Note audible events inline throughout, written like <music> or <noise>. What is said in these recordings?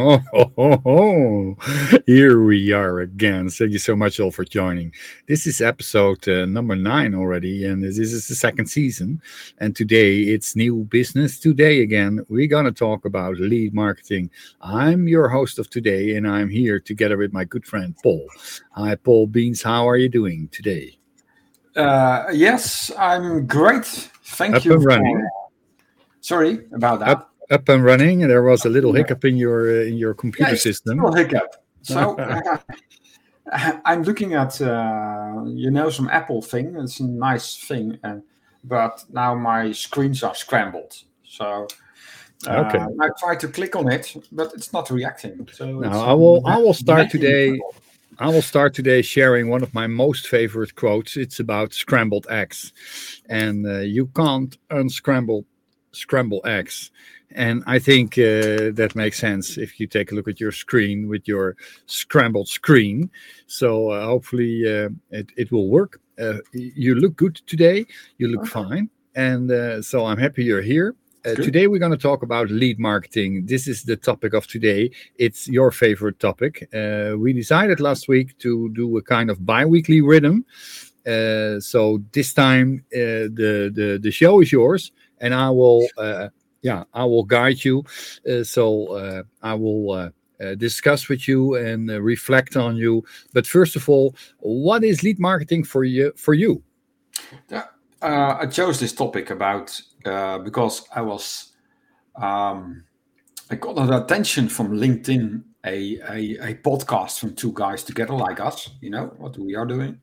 Oh, <laughs> here we are again. Thank you so much all for joining. This is episode uh, number nine already, and this is the second season. And today it's new business. Today again, we're gonna talk about lead marketing. I'm your host of today, and I'm here together with my good friend Paul. Hi, Paul Beans. How are you doing today? Uh, yes, I'm great. Thank Up you. for- Sorry about that. Up, up and running. There was a little hiccup in your uh, in your computer it's system. Little hiccup. <laughs> So uh, <laughs> I'm looking at uh, you know some Apple thing. It's a nice thing, and but now my screens are scrambled. So uh, Okay. I try to click on it, but it's not reacting. So Now, I will- I will start today trouble. I will start today sharing one of my most favorite quotes. It's about scrambled eggs, and uh, you can't unscramble scramble eggs. And I think uh, that makes sense if you take a look at your screen with your scrambled screen. So uh, hopefully uh, it, it will work. Uh, you look good today. You look Okay. fine. And uh, so I'm happy you're here. Uh, today we're going to talk about lead marketing. This is the topic of today it's your favorite topic. Uh, we decided last week to do a kind of bi-weekly rhythm. Uh, so this time uh, the, the the show is yours, and I will uh, yeah I will guide you. Uh, so uh, I will uh, uh, discuss with you and uh, reflect on you. But first of all, what is lead marketing for you? For you? Uh, I chose this topic about because I was um, I got an attention from LinkedIn, a, a a podcast from two guys together like us. You know what we are doing,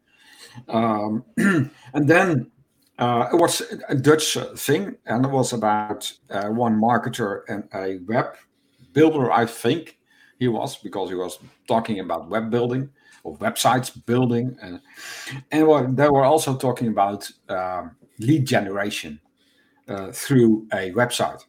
um, <clears throat> and then uh, it was a Dutch thing, and it was about uh, one marketer and a web builder. I think he was because he was talking about web building or websites building and and they were also talking about um, lead generation uh, through a website.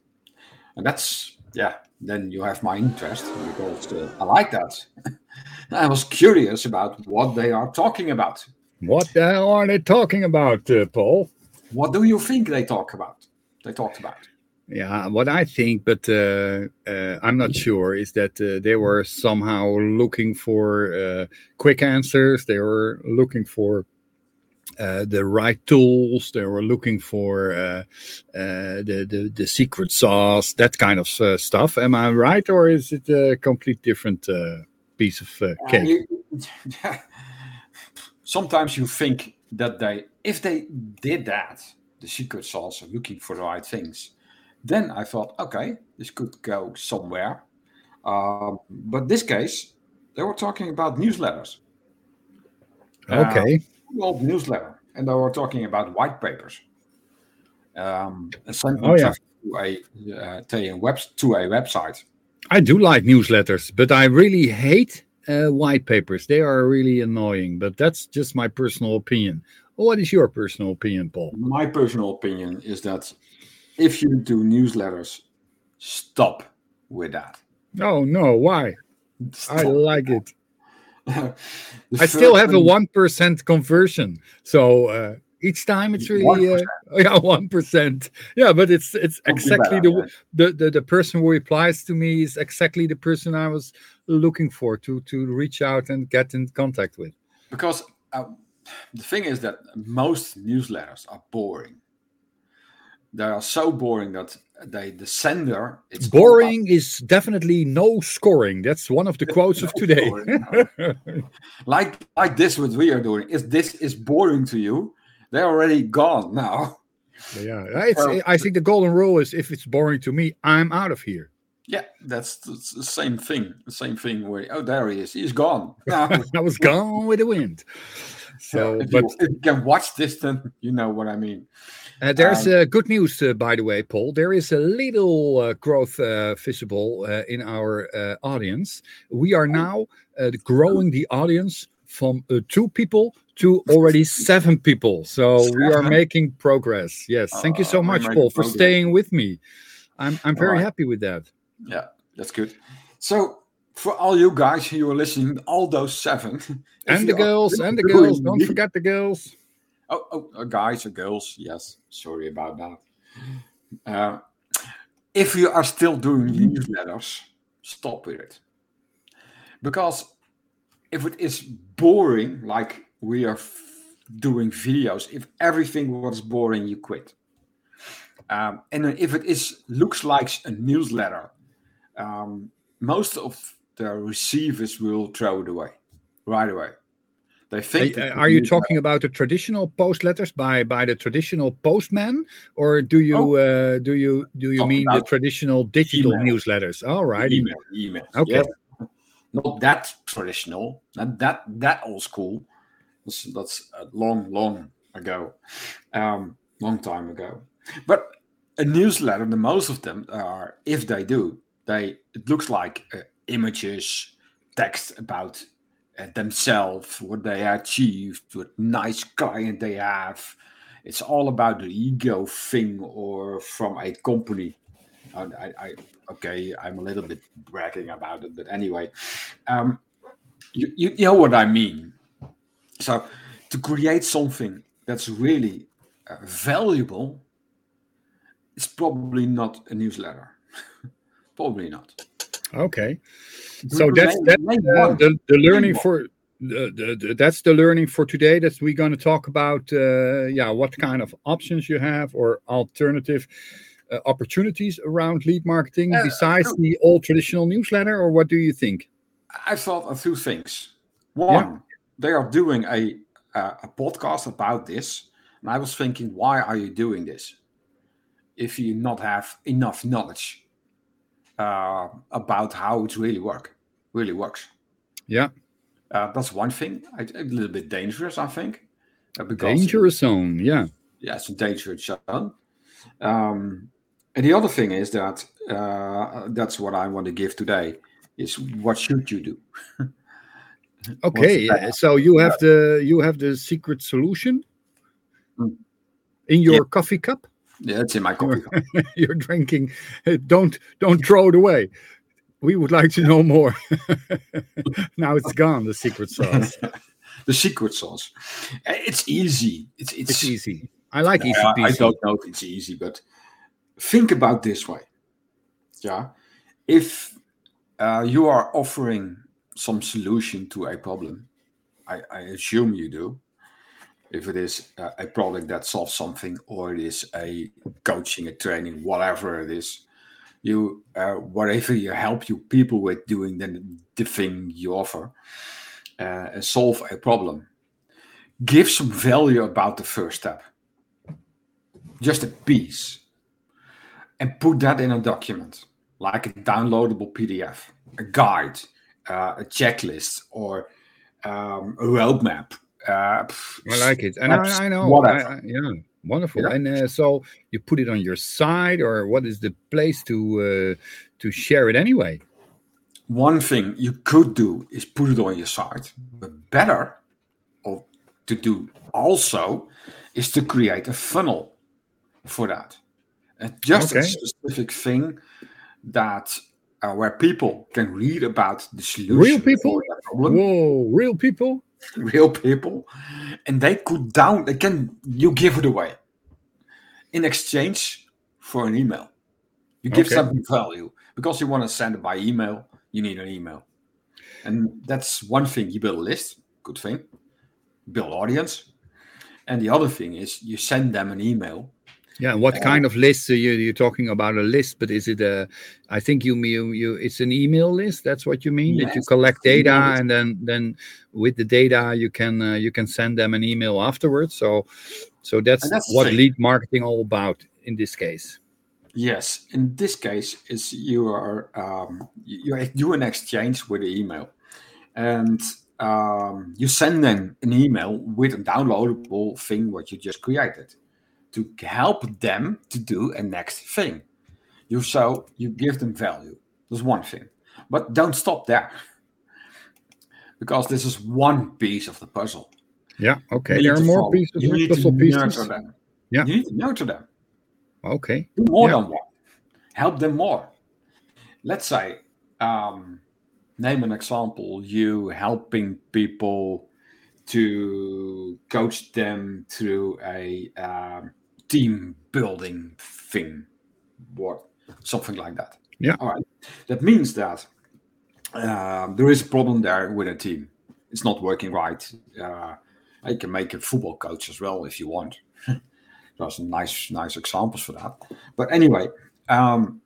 And that's, yeah, then you have my interest because uh, I like that. <laughs> I was curious about what they are talking about. What the hell are they talking about, uh, Paul? What do you think they talk about? They talked about. Yeah, what I think, but uh, uh, I'm not sure, is that uh, they were somehow looking for uh, quick answers. They were looking for uh, the right tools. They were looking for uh, uh, the, the the secret sauce, that kind of uh, stuff. Am I right, or is it a complete different uh, piece of cake? you- <laughs> sometimes you think that they, if they did that, the secret sauce, of looking for the right things, then I thought, okay, this could go somewhere. Um, but this case, they were talking about newsletters, Okay, old newsletter, and they were talking about white papers. Um, and Oh, yeah. to a uh, to a web to a website. I do like newsletters, but I really hate uh, white papers. They are really annoying, but that's just my personal opinion. What is your personal opinion, Paul? My personal opinion is that if you do newsletters, stop with that. Oh no, why? I like it. <laughs> I still have a one percent conversion, so uh, each time it's really uh, yeah <laughs> one percent. Yeah, but it's it's exactly the, the the the person who replies to me is exactly the person I was looking for to to reach out and get in contact with. because uh, the thing is that most newsletters are boring. They are so boring that they the sender it's Boring is definitely no scoring. That's one of the <laughs> quotes of today. scoring, about- <laughs> like like this what we are doing. is this is boring to you, they're already gone now. yeah, Well- I think the golden rule is if it's boring to me, I'm out of here. Yeah, that's, the same thing. The same thing where oh there he is. He's gone. <laughs> Now, I was gone with the wind. So, if, but you, if you can watch this, then you know what I mean. uh, there's um, uh, good news, uh, by the way, Paul. There is a little uh, growth uh, visible uh, in our uh, audience. We are now uh, growing the audience from uh, two people to <laughs> already seven people. So we are making progress. Yes, thank you Uh, so much, making Paul, for progress. staying with me. I'm I'm very Alright. happy with that. Yeah, that's good. So for all you guys who are listening, all those seven, <laughs> And the you are girls, and the girls. Don't forget the girls. Oh, oh, uh, guys or girls. Yes, sorry about that. Uh, if you are still doing newsletters, stop with it. Because if it is boring, like we are doing videos, if everything was boring, you quit. Um, and if it is looks like a newsletter, um, most of the receivers will throw it away right away. They think. Are, are you talking about the traditional post letters by by the traditional postman, or do you Oh. uh, do you do you mean the traditional digital email. newsletters? All right. email, email. Okay. yes. Not that traditional, not that that old school. That's, that's a long, long ago, um, long time ago. But a newsletter, the most of them are, if they do, they it looks like uh, images, text about uh, themselves, what they achieved, what nice client they have. It's all about the ego thing or from a company. I, I, okay, I'm a little bit bragging about it, but anyway, um, you, you, you know what I mean. So, to create something that's really uh, valuable, it's probably not a newsletter. <laughs> probably not. Okay. So that's that's uh, the, the learning for the, the, the- that's the learning for today. that we're going to talk about. Uh, yeah, what kind of options you have or alternative uh, opportunities around lead marketing Uh, besides no. the old traditional newsletter, or what do you think? I thought of two things. One, they are doing a a podcast about this, and I was thinking, why are you doing this? If you not have enough knowledge uh, about how it really work, really works. Yeah, Uh, that's one thing. I, a little bit dangerous, I think. uh, because dangerous zone. Yeah. yeah, it's a dangerous zone. Um, and the other thing is that uh, that's what I want to give today is what should you do? <laughs> Okay. uh, So you have the you have the secret solution Mm. in your coffee cup. Yeah, it's in my coffee. <laughs> You're drinking. Uh, Don't don't throw it away. We would like to know more. <laughs> now it's gone. The secret sauce. <laughs> the secret sauce. Uh, It's easy. It's it's, It's easy. I like easy Uh, I don't know if it's easy, but think about this way. Yeah, if uh, you are offering some solution to a problem, I, I assume you do. If it is a product that solves something, or it is a coaching, a training, whatever it is, you uh, whatever you help you people with doing the, the thing you offer, uh, and solve a problem. Give some value about the first step. Just a piece. And put that in a document like a downloadable pdf a guide uh, a checklist or um, a roadmap uh, I like it, and I, I know. I, whatever. I- yeah, wonderful. Yeah. And uh, so you put it on your site, or what is the place to uh, to share it anyway? one thing you could do is put it on your site but better or to do also is to create a funnel for that and just a specific thing that uh, where people can read about the solution Real people? for Whoa, real people! <laughs> real people and they could down they can you give it away in exchange for an email. You give Okay. something value. Because you want to send it by email you need an email. And that's one thing you build a list good thing. Build audience. And the other thing is you send them an email Yeah, what kind of list? are you you're talking about a list, but is it a? I think you you you it's an email list. That's what you mean. that you collect data, and then then with the data you can uh, you can send them an email afterwards. So so that's, that's what lead marketing all about in this case. Yes, in this case, is you are um, you, you do an exchange with the email, and um, you send them an email with a downloadable thing what you just created to help them to do a next thing. You so you give them value. That's one thing, but don't stop there because this is one piece of the puzzle. Yeah. Okay. There are to more follow- pieces, You need to puzzle nurture pieces. them. Yeah. You need to nurture them. Okay. do more Yeah. than one help them more let's say um, name an example you helping people to coach them through a um, team building thing what something like that Yeah. all right that means that um, there is a problem there with a team. It's not working right. Uh, you can make a football coach as well if you want. <laughs> There's some nice, nice examples for that. But anyway, um,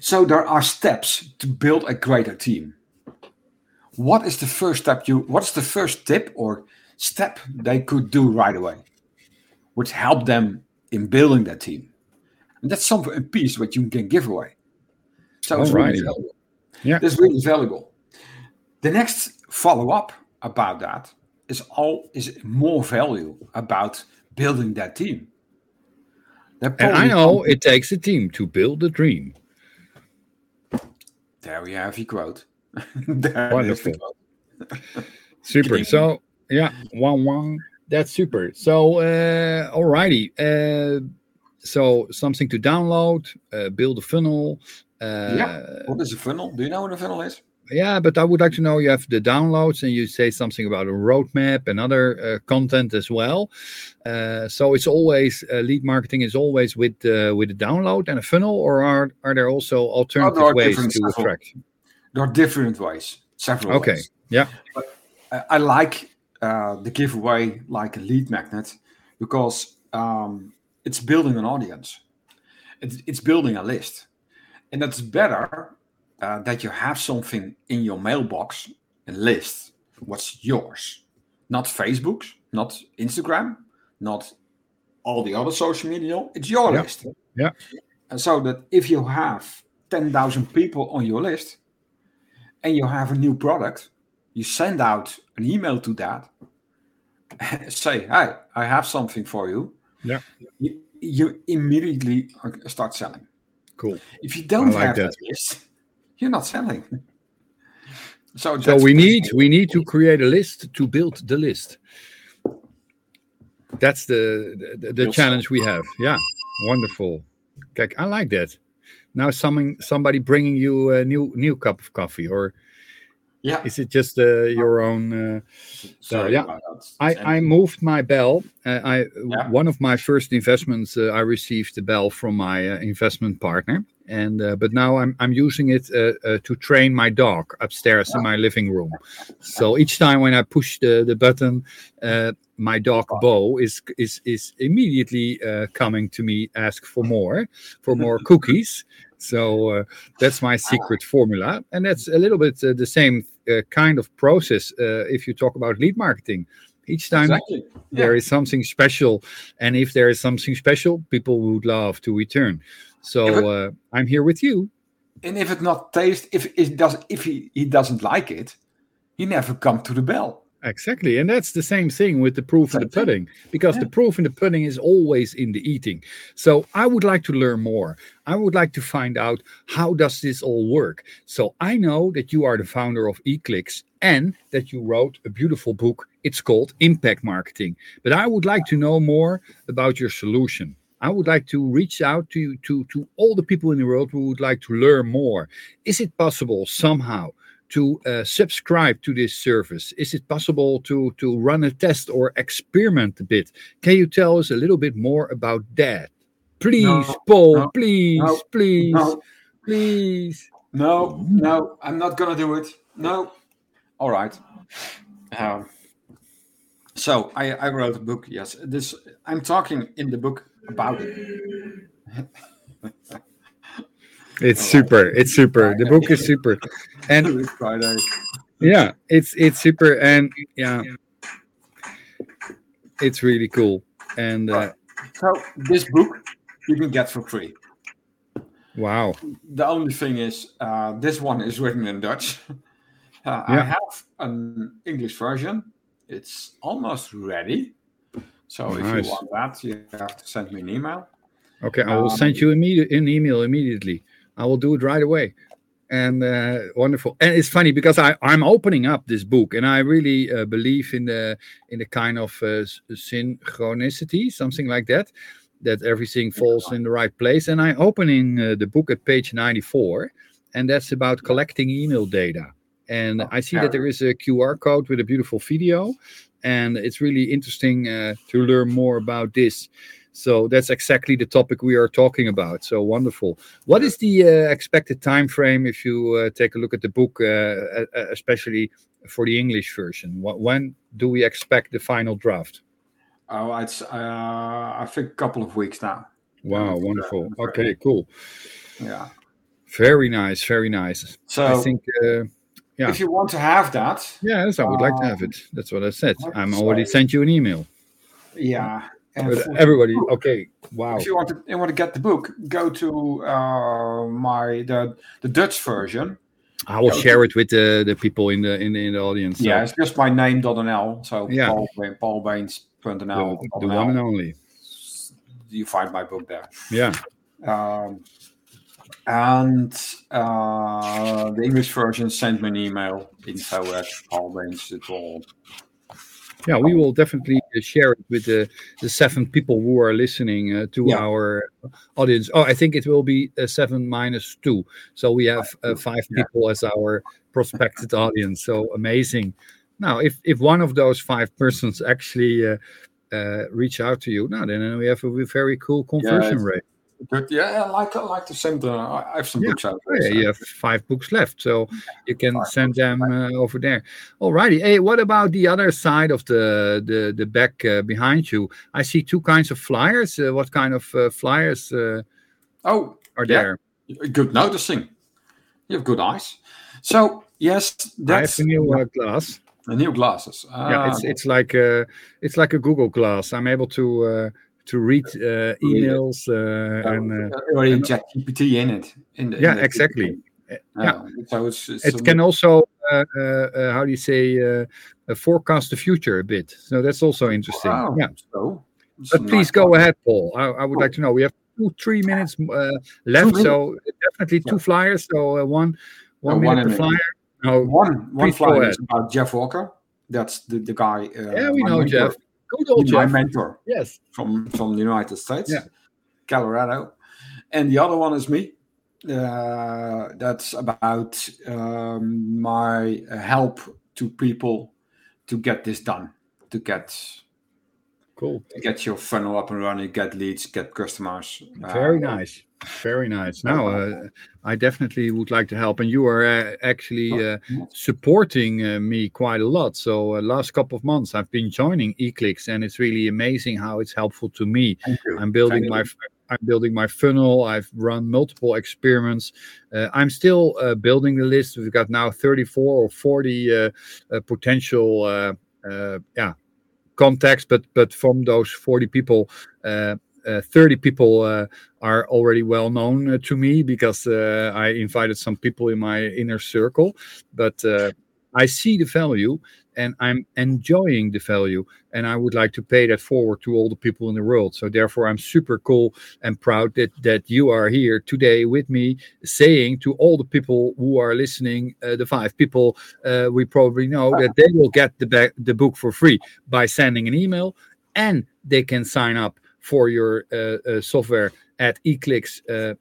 so there are steps to build a greater team. What is the first step you? What's the first tip or step they could do right away, which help them in building that team? And that's something a piece what you can give away. So it's really valuable. Yeah, it's really valuable. The next follow up about that is all is more value about building that team. And I know it takes a team to build a dream. There we have your quote. <laughs> Wonderful. super. So yeah, one one. That's super. So uh, alrighty. Uh, so something to download, uh, build a funnel. Uh, yeah. What is a funnel? Do you know what a funnel is? yeah, but I would like to know you have the downloads and you say something about a roadmap and other uh, content as well. Uh, so it's always uh, lead marketing is always with uh, with a download and a funnel, or are are there also alternative oh, ways to several, attract? There are different ways, several. Okay, ways. yeah. But I, I like uh, the giveaway like a lead magnet because um, it's building an audience. It's, it's building a list, and that's better uh, that you have something in your mailbox, a list, what's yours, not Facebook's, not Instagram, not all the other social media. It's your yeah. list. Yeah. And so that if you have 10,000 people on your list and you have a new product, you send out an email to that, <laughs> say, Hi, I have something for you. Yeah. You, you immediately start selling. Cool. If you don't like have that. that list, you're not selling. So, so we need we need to create a list to build the list. That's the the, the challenge we have. Yeah, wonderful. Okay, I like that. Now, someone somebody bringing you a new new cup of coffee, or yeah, is it just uh, your own? Uh, so yeah, I I moved my bell. Uh, I yeah. one of my first investments. Uh, I received the bell from my uh, investment partner, and uh, but now I'm I'm using it uh, uh, to train my dog upstairs in my living room. So each time when I push the the button, uh, my dog Bo is is is immediately uh, coming to me ask for more for more <laughs> cookies. So uh, that's my secret formula, and that's a little bit the same kind of process if you talk about lead marketing each time exactly. yeah. there is something special and if there is something special people would love to return so uh, I'm here with you. And if it not taste, if it does, if he, he doesn't like it, he never come to the bell. Exactly, and that's the same thing with the proof in the pudding, because yeah. the proof in the pudding is always in the eating. So I would like to learn more. I would like to find out how does this all work. So I know that you are the founder of eClicks and that you wrote a beautiful book. It's called Impact Marketing. But I would like to know more about your solution. I would like to reach out to, to, to all the people in the world who would like to learn more. Is it possible somehow to uh, subscribe to this service? Is it possible to, to run a test or experiment a bit? Can you tell us a little bit more about that? Please, no, Paul, no, please, no, please, please. No, no, I'm not going to do it. No. All right. Um, so I, I wrote a book. Yes, this I'm talking in the book about it. it's super. It's super. The book is super, and Friday. Yeah, it's it's super, and yeah, it's really cool. And uh, so this book you can get for free. Wow. The only thing is, uh, this one is written in Dutch. <laughs> Uh, yeah. I have an English version. It's almost ready. So nice. if you want that, you have to send me an email. Okay, I will um, send you immediate, an email immediately. I will do it right away. And uh, wonderful. And it's funny because I, I'm opening up this book, and I really uh, believe in the in the kind of uh, synchronicity, something like that, that everything falls in the right place. And I'm opening uh, the book at page 94, and that's about collecting email data. And I see that there is a QR code with a beautiful video and it's really interesting uh, to learn more about this. So that's exactly the topic we are talking about. So wonderful. What is the uh, expected time frame if you uh, take a look at the book, uh, especially for the English version? What, when do we expect the final draft? Oh, it's uh, I think a couple of weeks now. Wow, wonderful. Okay, cool. Yeah. Very nice, very nice. So I think uh, yeah. if you want to have that, yes, I would like to have it. That's what I said. I'm already sent you an email. Yeah. And everybody, okay, wow. If you want to, you want to get the book, go to uh, my the the Dutch version. I will share to, it with the, the people in the in the, in the audience. So. Yeah, it's just my name.nl. So yeah. Paul, paulbaines.nl. The, the one and only. You find my book there. Yeah. Um, and uh, the English version sent me an email info at paulbaines.nl yeah, we will definitely uh, share it with the, the seven people who are listening uh, to yeah. our audience. Oh, I think it will be uh, seven minus two. So we have uh, five people as our prospected audience. So amazing. Now, if, if one of those five persons actually uh, uh, reach out to you, now then we have a very cool conversion yeah, rate. But yeah, I like I like to send. Uh, I have some yeah. books out. There, oh, yeah, so. you have five books left, so you can five send them uh, over there. Alrighty. Hey, what about the other side of the the the back uh, behind you? I see two kinds of flyers. Uh, what kind of uh, flyers? Uh, oh, are there? Good noticing. You have good eyes. So yes, that's I have a new glass. A new glasses. yeah, it's it's like a it's like a Google glass. I'm able to to read uh, emails uh, and uh, or inject GPT in it. In the, yeah, in exactly. yeah, so it's, it's it can also uh, uh, how do you say uh, forecast the future a bit. So that's also interesting. Wow. Yeah. So, but please go ahead, Paul. I, I would like to know. We have two, three minutes left, so definitely two yeah. flyers. So one, one minute one flyer. No, one one flyer is about Jeff Walker. That's the the guy. yeah, we know Jeff. Good old. My mentor. Yes. From from the United States. Yeah. Colorado. And the other one is me. Uh, that's about um, my help to people to get this done, to get cool, to get your funnel up and running, get leads, get customers. Very uh, nice. Very nice. Now, uh, I definitely would like to help, and you are uh, actually uh, supporting uh, me quite a lot. So, uh, last couple of months, I've been joining eClicks, and it's really amazing how it's helpful to me. I'm building my I'm building my funnel. I've run multiple experiments. Uh, I'm still building the list. We've got now 34 or 40 potential, yeah, contacts. But but from those 40 people. Uh, 30 people uh, are already well known uh, to me because I invited some people in my inner circle. But I see the value and I'm enjoying the value and I would like to pay that forward to all the people in the world. So therefore I'm super cool and proud that that you are here today with me saying to all the people who are listening uh, the five people uh, we probably know that they will get the the book for free by sending an email and they can sign up for your uh, uh, software at eclicks.pro.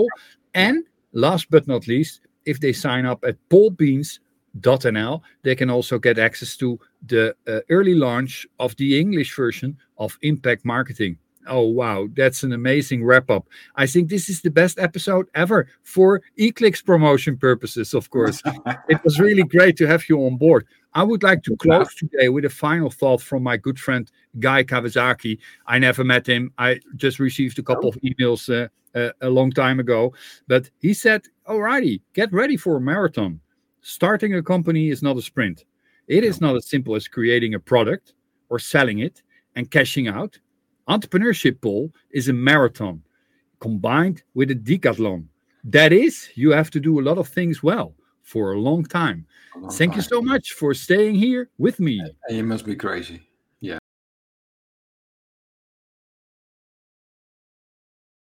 Uh, and last but not least, if they sign up at paulbeans.nl, they can also get access to the uh, early launch of the English version of Impact Marketing. Oh, wow. That's an amazing wrap up. I think this is the best episode ever for eClicks promotion purposes, of course. <laughs> it was really great to have you on board. I would like to close today with a final thought from my good friend Guy Kawasaki. I never met him. I just received a couple of emails uh, uh, a long time ago. But he said, Alrighty, get ready for a marathon. Starting a company is not a sprint. It is not as simple as creating a product or selling it and cashing out. Entrepreneurship, Paul, is a marathon combined with a decathlon. That is, you have to do a lot of things well for a long time. A long Thank time. you so much for staying here with me. You must be crazy.